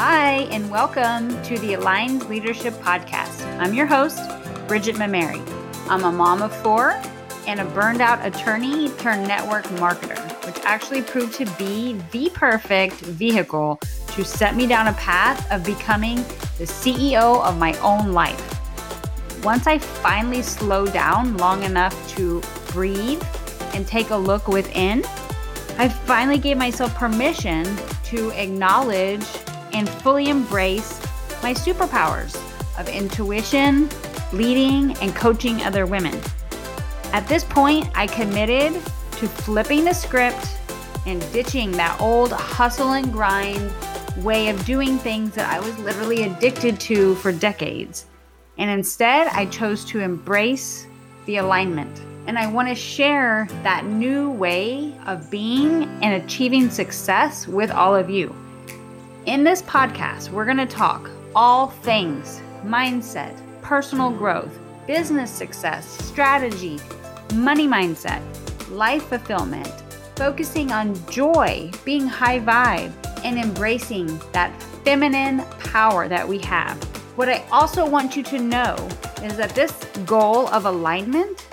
Hi, and welcome to the Aligned Leadership Podcast. I'm your host, Bridget Mimari. I'm a mom of four and a burned out attorney turned network marketer, which actually proved to be the perfect vehicle to set me down a path of becoming the CEO of my own life. Once I finally slowed down long enough to breathe and take a look within, I finally gave myself permission to acknowledge and fully embrace my superpowers of intuition, leading, and coaching other women. At this point, I committed to flipping the script and ditching that old hustle and grind way of doing things that I was literally addicted to for decades. And instead, I chose to embrace the alignment. And I want to share that new way of being and achieving success with all of you. In this podcast, we're going to talk all things mindset, personal growth, business success, strategy, money mindset, life fulfillment, focusing on joy, being high vibe, and embracing that feminine power that we have. What I also want you to know is that this goal of alignment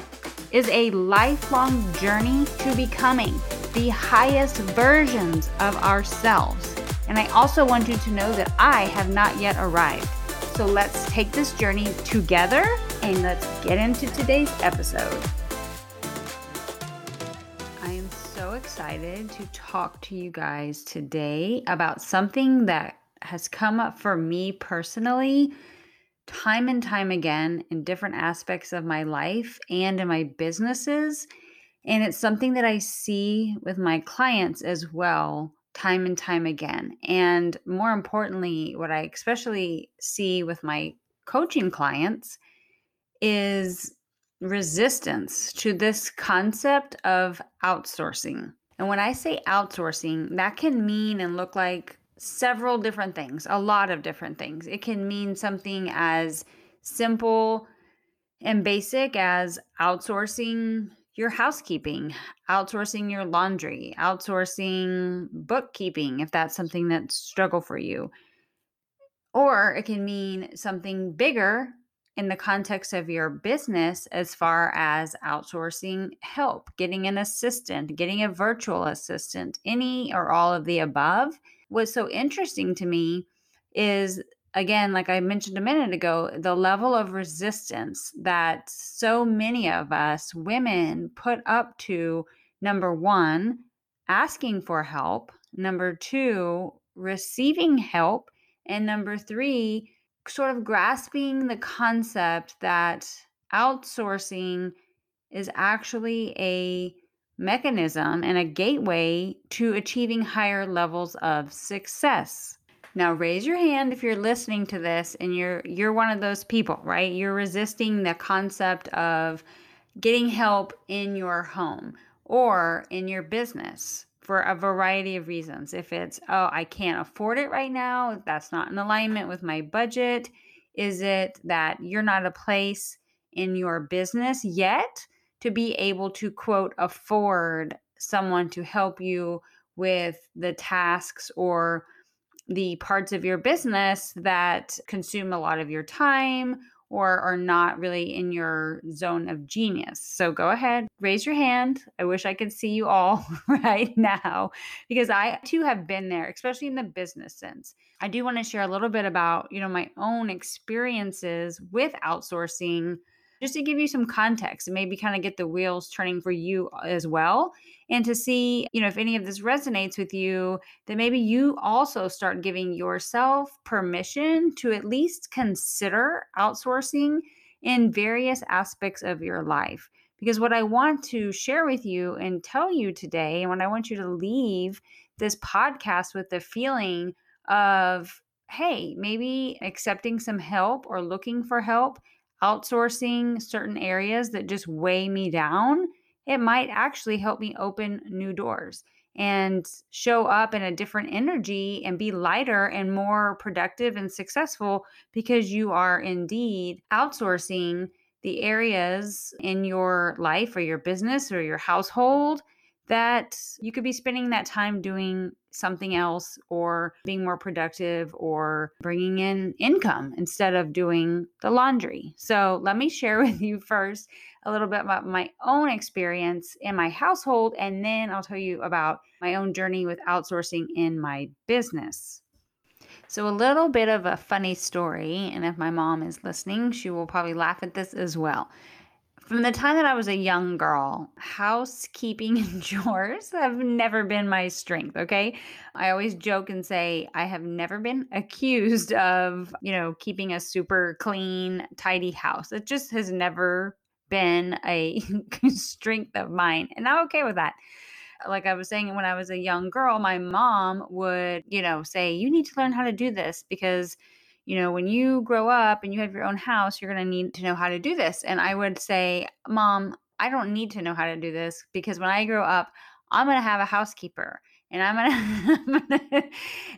is a lifelong journey to becoming the highest versions of ourselves. And I also want you to know that I have not yet arrived. So let's take this journey together and let's get into today's episode. I am so excited to talk to you guys today about something that has come up for me personally time and time again in different aspects of my life and in my businesses. And it's something that I see with my clients as well time and time again. And more importantly, what I especially see with my coaching clients is resistance to this concept of outsourcing. And when I say outsourcing, that can mean and look like several different things, a lot of different things. It can mean something as simple and basic as outsourcing your housekeeping, outsourcing your laundry, outsourcing bookkeeping, if that's something that's struggle for you. Or it can mean something bigger in the context of your business as far as outsourcing help, getting an assistant, getting a virtual assistant, any or all of the above. What's so interesting to me is again, like I mentioned a minute ago, the level of resistance that so many of us women put up to number one, asking for help, number two, receiving help, and number three, sort of grasping the concept that outsourcing is actually a mechanism and a gateway to achieving higher levels of success. Now raise your hand if you're listening to this and you're you're one of those people, right? You're resisting the concept of getting help in your home or in your business for a variety of reasons. If it's, oh, I can't afford it right now, that's not in alignment with my budget. Is it that you're not a place in your business yet to be able to, quote, afford someone to help you with the tasks or the parts of your business that consume a lot of your time or are not really in your zone of genius. So go ahead, raise your hand. I wish I could see you all right now because I too have been there, especially in the business sense. I do want to share a little bit about, you know, my own experiences with outsourcing just to give you some context and maybe kind of get the wheels turning for you uh, as well and to see you know if any of this resonates with you then maybe you also start giving yourself permission to at least consider outsourcing in various aspects of your life. Because what i want to share with you and tell you today and what i want you to leave this podcast with the feeling of hey maybe accepting some help or looking for help outsourcing certain areas that just weigh me down, it might actually help me open new doors and show up in a different energy and be lighter and more productive and successful because you are indeed outsourcing the areas in your life or your business or your household that you could be spending that time doing something else or being more productive or bringing in income instead of doing the laundry. So, let me share with you first a little bit about my own experience in my household, and then I'll tell you about my own journey with outsourcing in my business. So, a little bit of a funny story, and if my mom is listening, she will probably laugh at this as well. From the time that I was a young girl, housekeeping and chores have never been my strength, okay? I always joke and say I have never been accused of, you know, keeping a super clean, tidy house. It just has never been a strength of mine, and I'm okay with that like I was saying, when I was a young girl, my mom would, you know, say, You need to learn how to do this because you know, when you grow up and you have your own house, you're going to need to know how to do this. And I would say, Mom, I don't need to know how to do this because when I grow up, I'm going to have a housekeeper. And I'm gonna,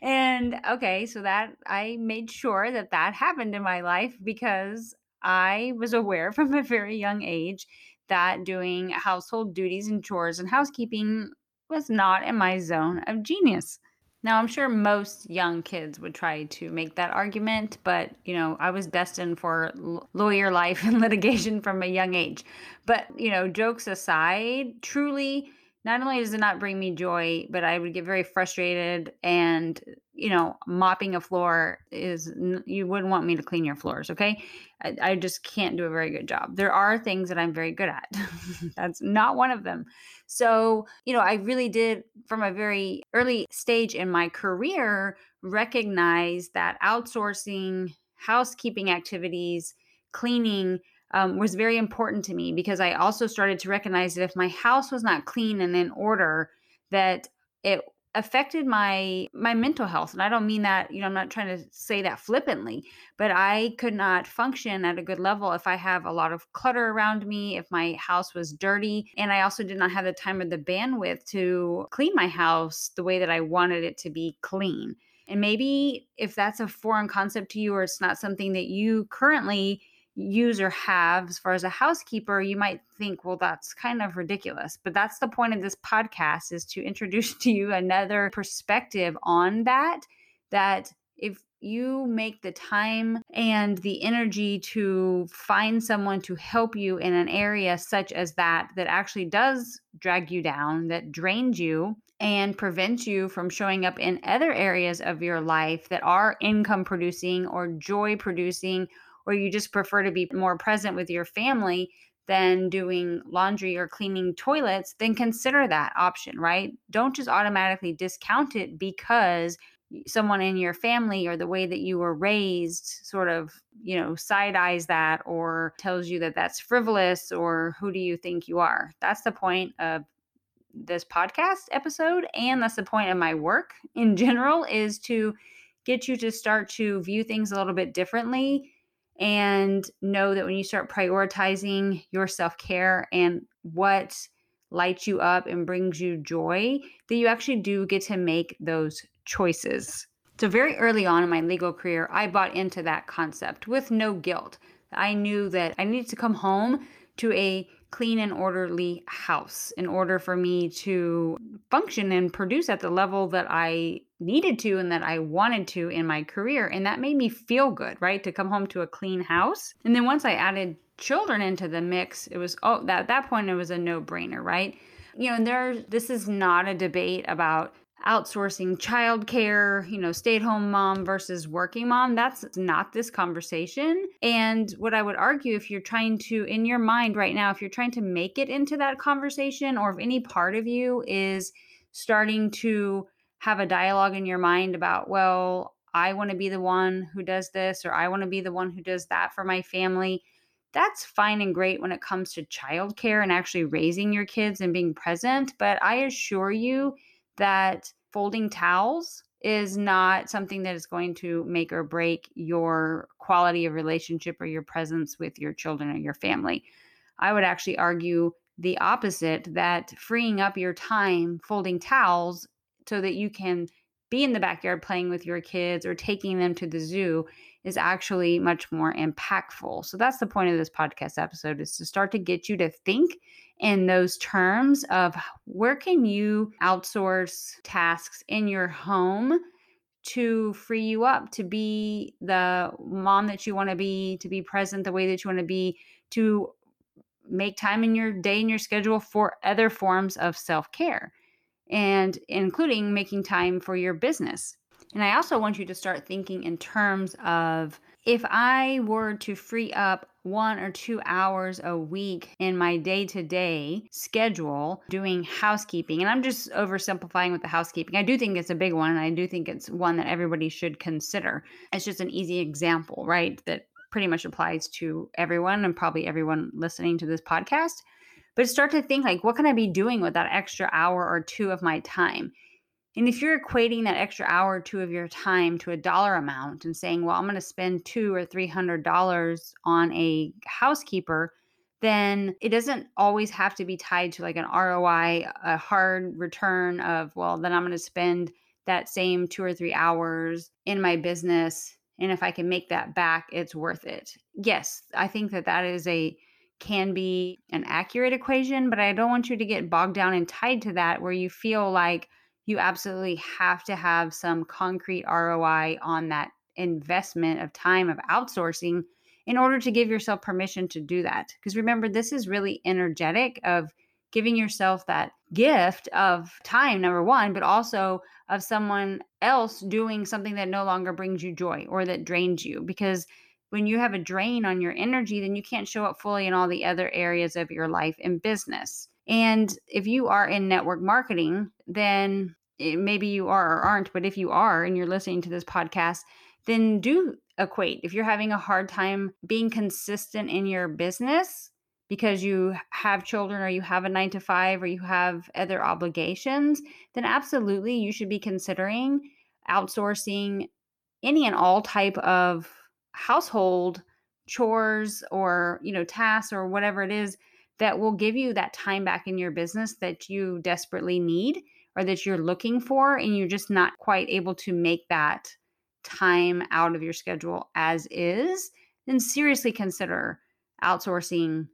and okay, so that I made sure that that happened in my life because I was aware from a very young age that doing household duties and chores and housekeeping was not in my zone of genius. Now, I'm sure most young kids would try to make that argument, but you know, I was destined for lawyer life and litigation from a young age. But, you know, jokes aside, truly not only does it not bring me joy, but I would get very frustrated. And, you know, mopping a floor is, you wouldn't want me to clean your floors, okay? I, I just can't do a very good job. There are things that I'm very good at. That's not one of them. So, you know, I really did from a very early stage in my career recognize that outsourcing housekeeping activities, cleaning, um, was very important to me because I also started to recognize that if my house was not clean and in order, that it affected my my mental health. And i don't mean that you know i'm not trying to say that flippantly but i could not function at a good level if i have a lot of clutter around me if my house was dirty. And i also did not have the time or the bandwidth to clean my house the way that i wanted it to be clean. And maybe if that's a foreign concept to you or it's not something that you currently use or have as far as a housekeeper you might think well that's kind of ridiculous but that's the point of this podcast is to introduce to you another perspective on that that if you make the time and the energy to find someone to help you in an area such as that that actually does drag you down that drains you and prevents you from showing up in other areas of your life that are income producing or joy producing or you just prefer to be more present with your family than doing laundry or cleaning toilets, then consider that option, right? Don't just automatically discount it because someone in your family or the way that you were raised sort of, you know, side eyes that or tells you that that's frivolous or who do you think you are? That's the point of this podcast episode and that's the point of my work in general is to get you to start to view things a little bit differently and know that when you start prioritizing your self care and what lights you up and brings you joy, that you actually do get to make those choices. So, very early on in my legal career, I bought into that concept with no guilt. I knew that I needed to come home to a clean and orderly house in order for me to function and produce at the level that I needed to and that I wanted to in my career. And that made me feel good, right? To come home to a clean house. And then once I added children into the mix, it was, oh, that, at that point, it was a no brainer, right? You know, and there, this is not a debate about outsourcing childcare, you know, stay at home mom versus working mom. That's not this conversation. And what I would argue, if you're trying to, in your mind right now, if you're trying to make it into that conversation, or if any part of you is starting to have a dialogue in your mind about, well, I want to be the one who does this, or I want to be the one who does that for my family. That's fine and great when it comes to childcare and actually raising your kids and being present. But I assure you, that folding towels is not something that is going to make or break your quality of relationship or your presence with your children or your family. I would actually argue the opposite that freeing up your time folding towels so that you can be in the backyard playing with your kids or taking them to the zoo is actually much more impactful. So that's the point of this podcast episode is to start to get you to think in those terms of where can you outsource tasks in your home to free you up to be the mom that you want to be, to be present the way that you want to be, to make time in your day and your schedule for other forms of self care and including making time for your business. And I also want you to start thinking in terms of if I were to free up one or two hours a week in my day to day schedule doing housekeeping, and I'm just oversimplifying with the housekeeping. I do think it's a big one, and I do think it's one that everybody should consider. It's just an easy example, right? That pretty much applies to everyone and probably everyone listening to this podcast. But start to think like, what can I be doing with that extra hour or two of my time? And if you're equating that extra hour or two of your time to a dollar amount and saying, well, I'm going to spend two or three hundred dollars on a housekeeper, then it doesn't always have to be tied to like an ROI, a hard return of, well, then I'm going to spend that same two or three hours in my business. And if I can make that back, it's worth it. Yes, I think that that is a can be an accurate equation, but I don't want you to get bogged down and tied to that where you feel like, you absolutely have to have some concrete ROI on that investment of time of outsourcing in order to give yourself permission to do that. Because remember, this is really energetic of giving yourself that gift of time, number one, but also of someone else doing something that no longer brings you joy or that drains you. Because when you have a drain on your energy, then you can't show up fully in all the other areas of your life and business. And if you are in network marketing, then Eh, maybe you are or aren't, but if you are and you're listening to this podcast, then do equate. If you're having a hard time being consistent in your business because you have children or you have a nine to five or you have other obligations, then absolutely you should be considering outsourcing any and all type of household chores or you know tasks or whatever it is that will give you that time back in your business that you desperately need or that you're looking for and you're just not quite able to make that time out of your schedule as is, then seriously consider outsourcing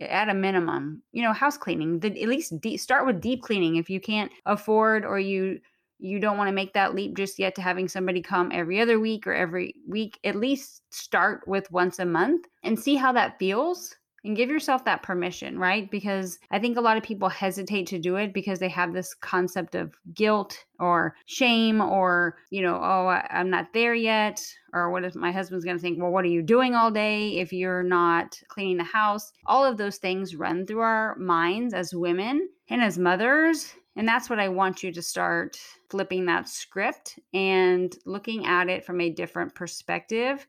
at a minimum. You know, house cleaning, the, at least start with deep cleaning if you can't afford or you you don't want to make that leap just yet to having somebody come every other week or every week at least start with once a month and see how that feels and give yourself that permission, right? Because I think a lot of people hesitate to do it because they have this concept of guilt or shame or, you know, oh, I'm not there yet. Or what if my husband's going to think, well, what are you doing all day if you're not cleaning the house? All of those things run through our minds as women and as mothers. And that's what I want you to start flipping that script and looking at it from a different perspective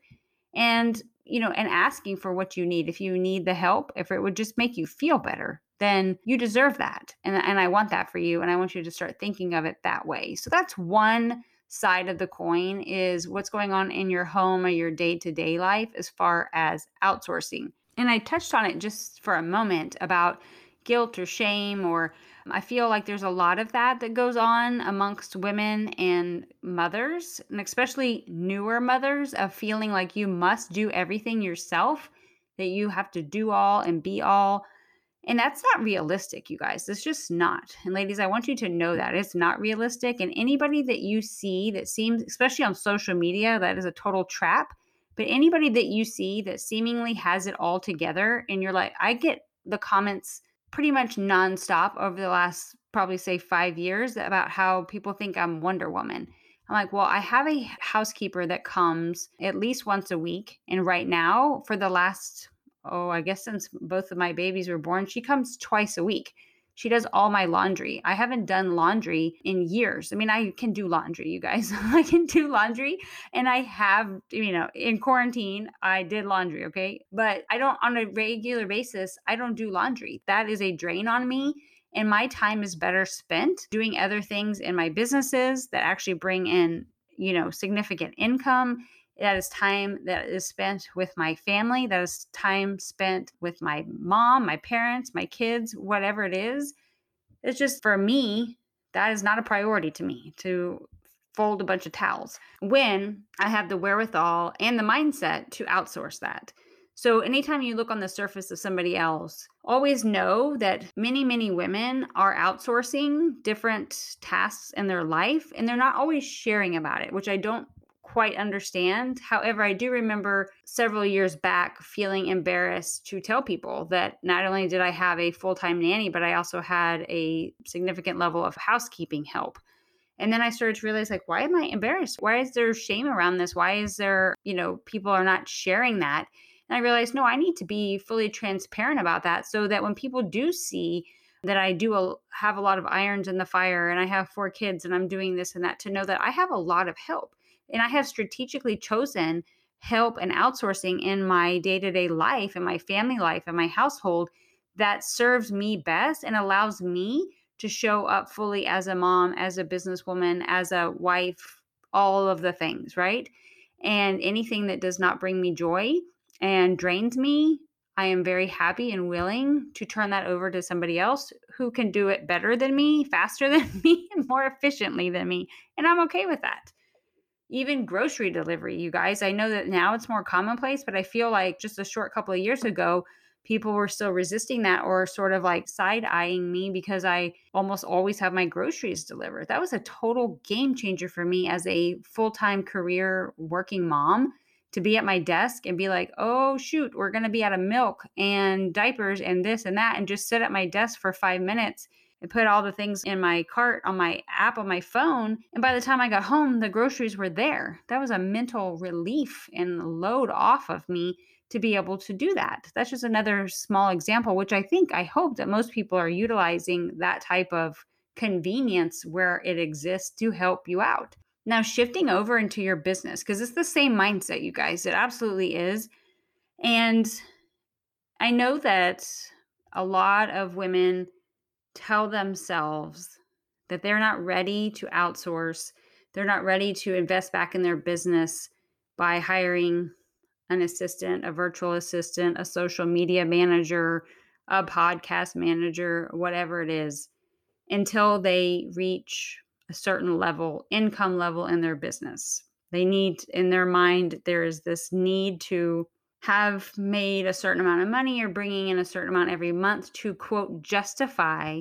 and you know, and asking for what you need. If you need the help, if it would just make you feel better, then you deserve that. And, and I want that for you. And I want you to start thinking of it that way. So that's one side of the coin is what's going on in your home or your day to day life as far as outsourcing. And I touched on it just for a moment about guilt or shame or I feel like there's a lot of that that goes on amongst women and mothers, and especially newer mothers, of feeling like you must do everything yourself, that you have to do all and be all. And that's not realistic, you guys. It's just not. And ladies, I want you to know that it's not realistic. And anybody that you see that seems, especially on social media, that is a total trap. But anybody that you see that seemingly has it all together, and you're like, I get the comments pretty much nonstop over the last probably say five years about how people think I'm Wonder Woman. I'm like, well, I have a housekeeper that comes at least once a week. And right now, for the last, oh, I guess since both of my babies were born, she comes twice a week. She does all my laundry. I haven't done laundry in years. I mean, I can do laundry, you guys. I can do laundry. And I have, you know, in quarantine, I did laundry, okay? But I don't, on a regular basis, I don't do laundry. That is a drain on me. And my time is better spent doing other things in my businesses that actually bring in, you know, significant income that is time that is spent with my family that is time spent with my mom my parents my kids whatever it is it's just for me that is not a priority to me to fold a bunch of towels when I have the wherewithal and the mindset to outsource that. So, anytime you look on the surface of somebody else, always know that many, many women are outsourcing different tasks in their life and they're not always sharing about it, which I don't quite understand. However, I do remember several years back feeling embarrassed to tell people that not only did I have a full time nanny, but I also had a significant level of housekeeping help. And then I started to realize, like, why am I embarrassed? Why is there shame around this? Why is there, you know, people are not sharing that? And I realized, no, I need to be fully transparent about that so that when people do see that I do a, have a lot of irons in the fire and I have four kids and I'm doing this and that, to know that I have a lot of help. And I have strategically chosen help and outsourcing in my day to day life and my family life and my household that serves me best and allows me to show up fully as a mom, as a businesswoman, as a wife, all of the things, right? And anything that does not bring me joy, and drains me, I am very happy and willing to turn that over to somebody else who can do it better than me, faster than me, more efficiently than me. And I'm okay with that. Even grocery delivery, you guys, I know that now it's more commonplace, but I feel like just a short couple of years mm-hmm. ago, people were still resisting that or sort of like side eyeing me because I almost always have my groceries delivered. That was a total game changer for me as a full time career working mom to be at my desk and be like, oh, shoot, we're going to be out of milk and diapers and this and that, and just sit at my desk for five minutes and put all the things in my cart on my app on my phone. And by the time I got home, the groceries were there. That was a mental relief and load off of me to be able to do that. That's just another small example, which I think, I hope that most people are utilizing that type of convenience where it exists to help you out. Now, shifting over into your business, because it's the same mindset, you guys, it absolutely is. And I know that a lot of women tell themselves that they're not ready to outsource, they're not ready to invest back in their business by hiring an assistant, a virtual assistant, a social media manager, a podcast manager, whatever it is, until they reach a certain level, income level in their business. They need, in their mind, there is this need to have made a certain amount of money or bringing in a certain amount every month to quote justify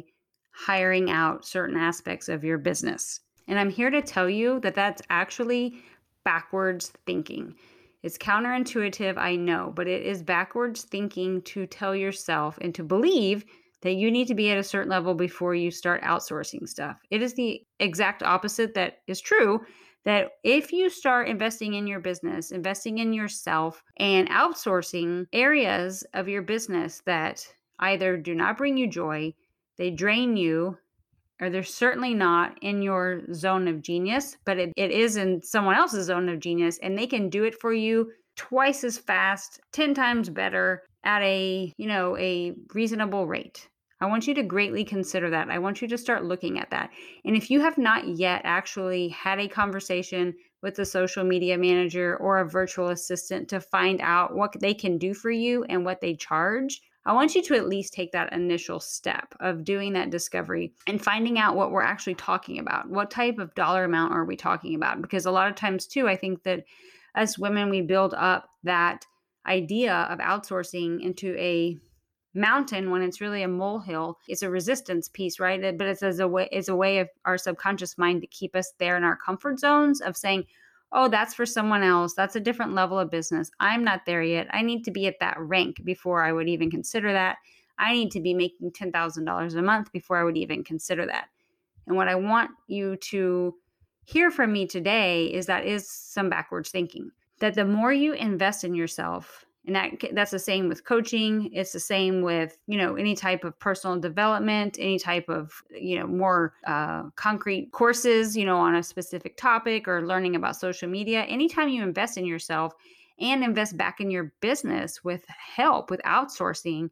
hiring out certain aspects of your business. And I'm here to tell you that that's actually backwards thinking. It's counterintuitive, I know, but it is backwards thinking to tell yourself and to believe that you need to be at a certain level before you start outsourcing stuff. It is the exact opposite that is true. That if you start investing in your business, investing in yourself, and outsourcing areas of your business that either do not bring you joy, they drain you, or they're certainly not in your zone of genius, but it, it is in someone else's zone of genius, and they can do it for you twice as fast, 10 times better at a, you know, a reasonable rate. I want you to greatly consider that. I want you to start looking at that. And if you have not yet actually had a conversation with a social media manager or a virtual assistant to find out what they can do for you and what they charge, I want you to at least take that initial step of doing that discovery and finding out what we're actually talking about. What type of dollar amount are we talking about? Because a lot of times, too, I think that as women, we build up that idea of outsourcing into a mountain when it's really a molehill it's a resistance piece right? But it's as a way it's a way of our subconscious mind to keep us there in our comfort zones of saying oh that's for someone else. That's a different level of business. I'm not there yet. I need to be at that rank before i would even consider that. I need to be making $10000 a month before i would even consider that. And what i want you to hear from me today is that is some backwards thinking that the more you invest in yourself and that that's the same with coaching it's the same with you know any type of personal development any type of you know more uh, concrete courses you know on a specific topic or learning about social media anytime you invest in yourself and invest back in your business with help with outsourcing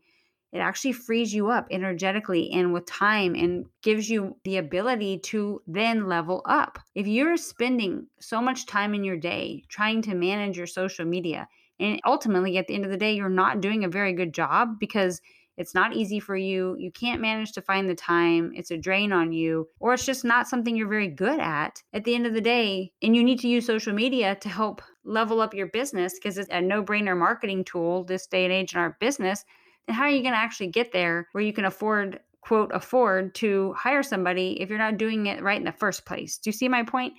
it actually frees you up energetically and with time and gives you the ability to then level up. If you're spending so much time in your day trying to manage your social media, and ultimately, at the end of the day, you're not doing a very good job because it's not easy for you, you can't manage to find the time, it's a drain on you, or it's just not something you're very good at at the end of the day, and you need to use social media to help level up your business because it's a no brainer marketing tool this day and age in our business, then how are you going to actually get there where you can afford quote afford to hire somebody if you're not doing it right in the first place. Do you see my point?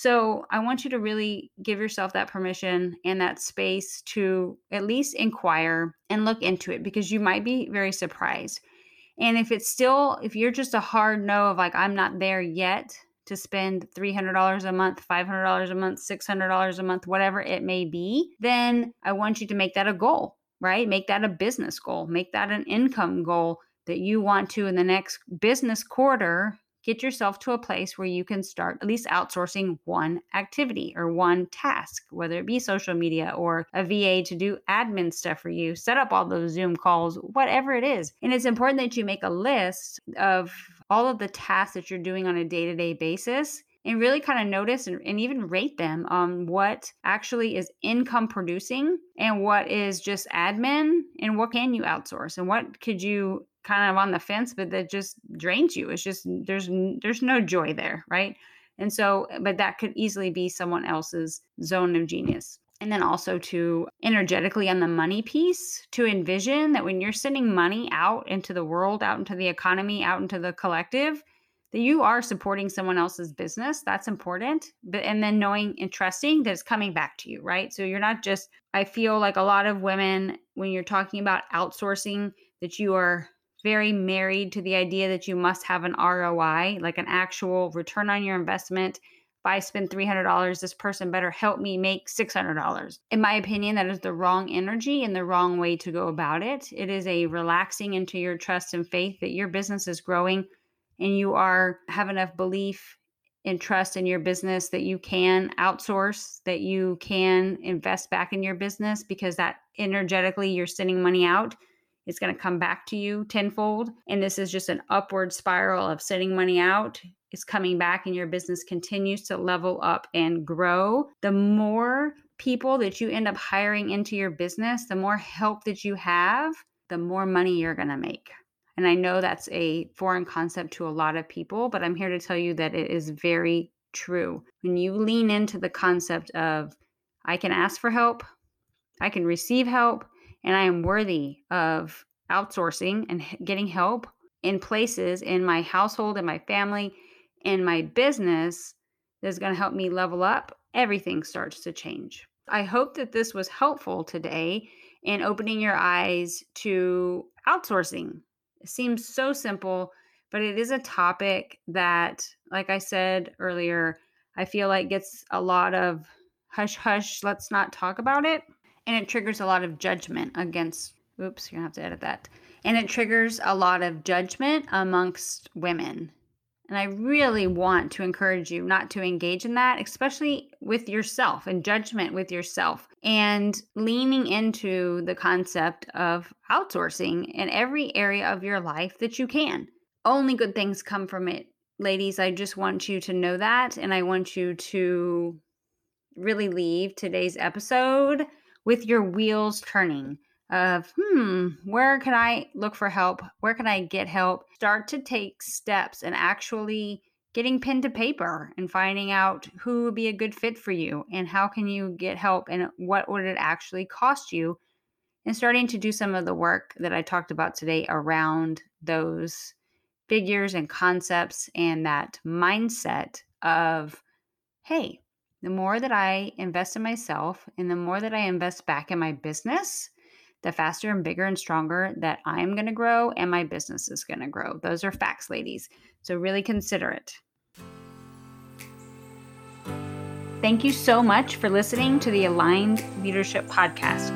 So I want you to really give yourself that permission and that space to at least inquire and look into it because you might be very surprised. And if it's still, if you're just a hard no of like, I'm not there yet to spend $300 a month, $500 a month, $600 a month, whatever it may be, then I want you to make that a goal, right? Make that a business goal, make that an income goal that you want to in the next business quarter get yourself to a place where you can start at least outsourcing one activity or one task, whether it be social media or a VA to do admin stuff for you, set up all those Zoom calls, whatever it is. And it's important that you make a list of all of the tasks that you're doing on a day to day basis and really kind of notice and, and, even rate them on what actually is income producing and what is just admin and what can you outsource and what could you kind of on the fence but that just drains you. It's just there's there's no joy there right? And so eh, but that could easily be someone else's zone of genius. And then also to energetically on the money piece to envision that when you're sending money out into the world out into the economy out into the collective that you are supporting someone else's business. That's important. But and then knowing and trusting that it's coming back to you right? So you're not just i feel like a lot of women when you're talking about outsourcing that you are very married to the idea that you must have an ROI, like an actual return on your investment. If I spend $300, this person better help me make $600. In my opinion, that is the wrong energy and the wrong way to go about it. It is a relaxing into your trust and faith that your business is growing and you are have enough belief and trust in your business that you can outsource, that you can invest back in your business because that energetically you're sending money out it's going to come back to you tenfold. And this is just an upward spiral of sending money out. It's coming back, and your business continues to level up and grow. The more people that you end up hiring into your business, the more help that you have, the more money you're going to make. And I know that's a foreign concept to a lot of people, but I'm here to tell you that it is very true. When you lean into the concept of, I can ask for help, I can receive help, and I am worthy of outsourcing and getting help in places in my household, in my family, in my business that's going to help me level up, everything starts to change. I hope that this was helpful today in opening your eyes to outsourcing. It seems so simple, but it is a topic that, like I said earlier, I feel like gets a lot of hush hush, let's not talk about it and it triggers a lot of judgment against oops you're gonna have to edit that. And it triggers a lot of judgment amongst women. And i really want to encourage you not to engage in that especially with yourself and judgment with yourself and leaning into the concept of outsourcing in every area of your life that you can. Only good things come from it. Ladies i just want you to know that and i want you to really leave today's episode with your wheels turning of hmm where can i look for help? Where can i get help? Start to take steps and actually getting pen to paper and finding out who would be a good fit for you and how can you get help and what would it actually cost you and starting to do some of the work that i talked about today around those figures and concepts and that mindset of hey the more that I invest in myself and the more that I invest back in my business, the faster and bigger and stronger that I'm going to grow and my business is going to grow. Those are facts, ladies. So really consider it. Thank you so much for listening to the Aligned Leadership Podcast.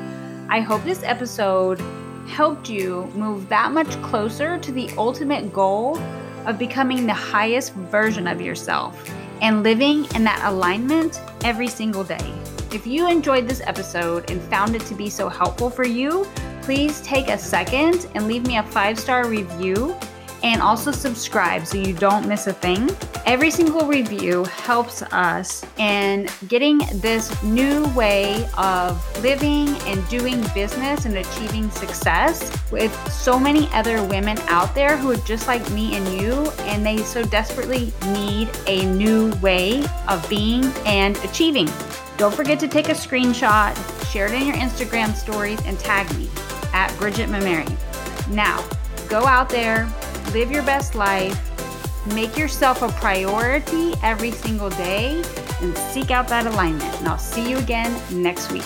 I hope this episode helped you move that much closer to the ultimate goal of becoming the highest version of yourself and living in that alignment every single day. If you enjoyed this episode and found it to be so helpful for you, please take a second and leave me a five star review and also subscribe so you don't miss a thing. Every single review helps us in getting this new way of living and doing business and achieving success with so many other women out there who are just like me and you, and they so desperately need a new way of being and achieving. Don't forget to take a screenshot, share it in your Instagram stories, and tag me at Bridget Mimari. Now, go out there, live your best life, make yourself a priority every single day, and seek out that alignment. And I'll see you again next week.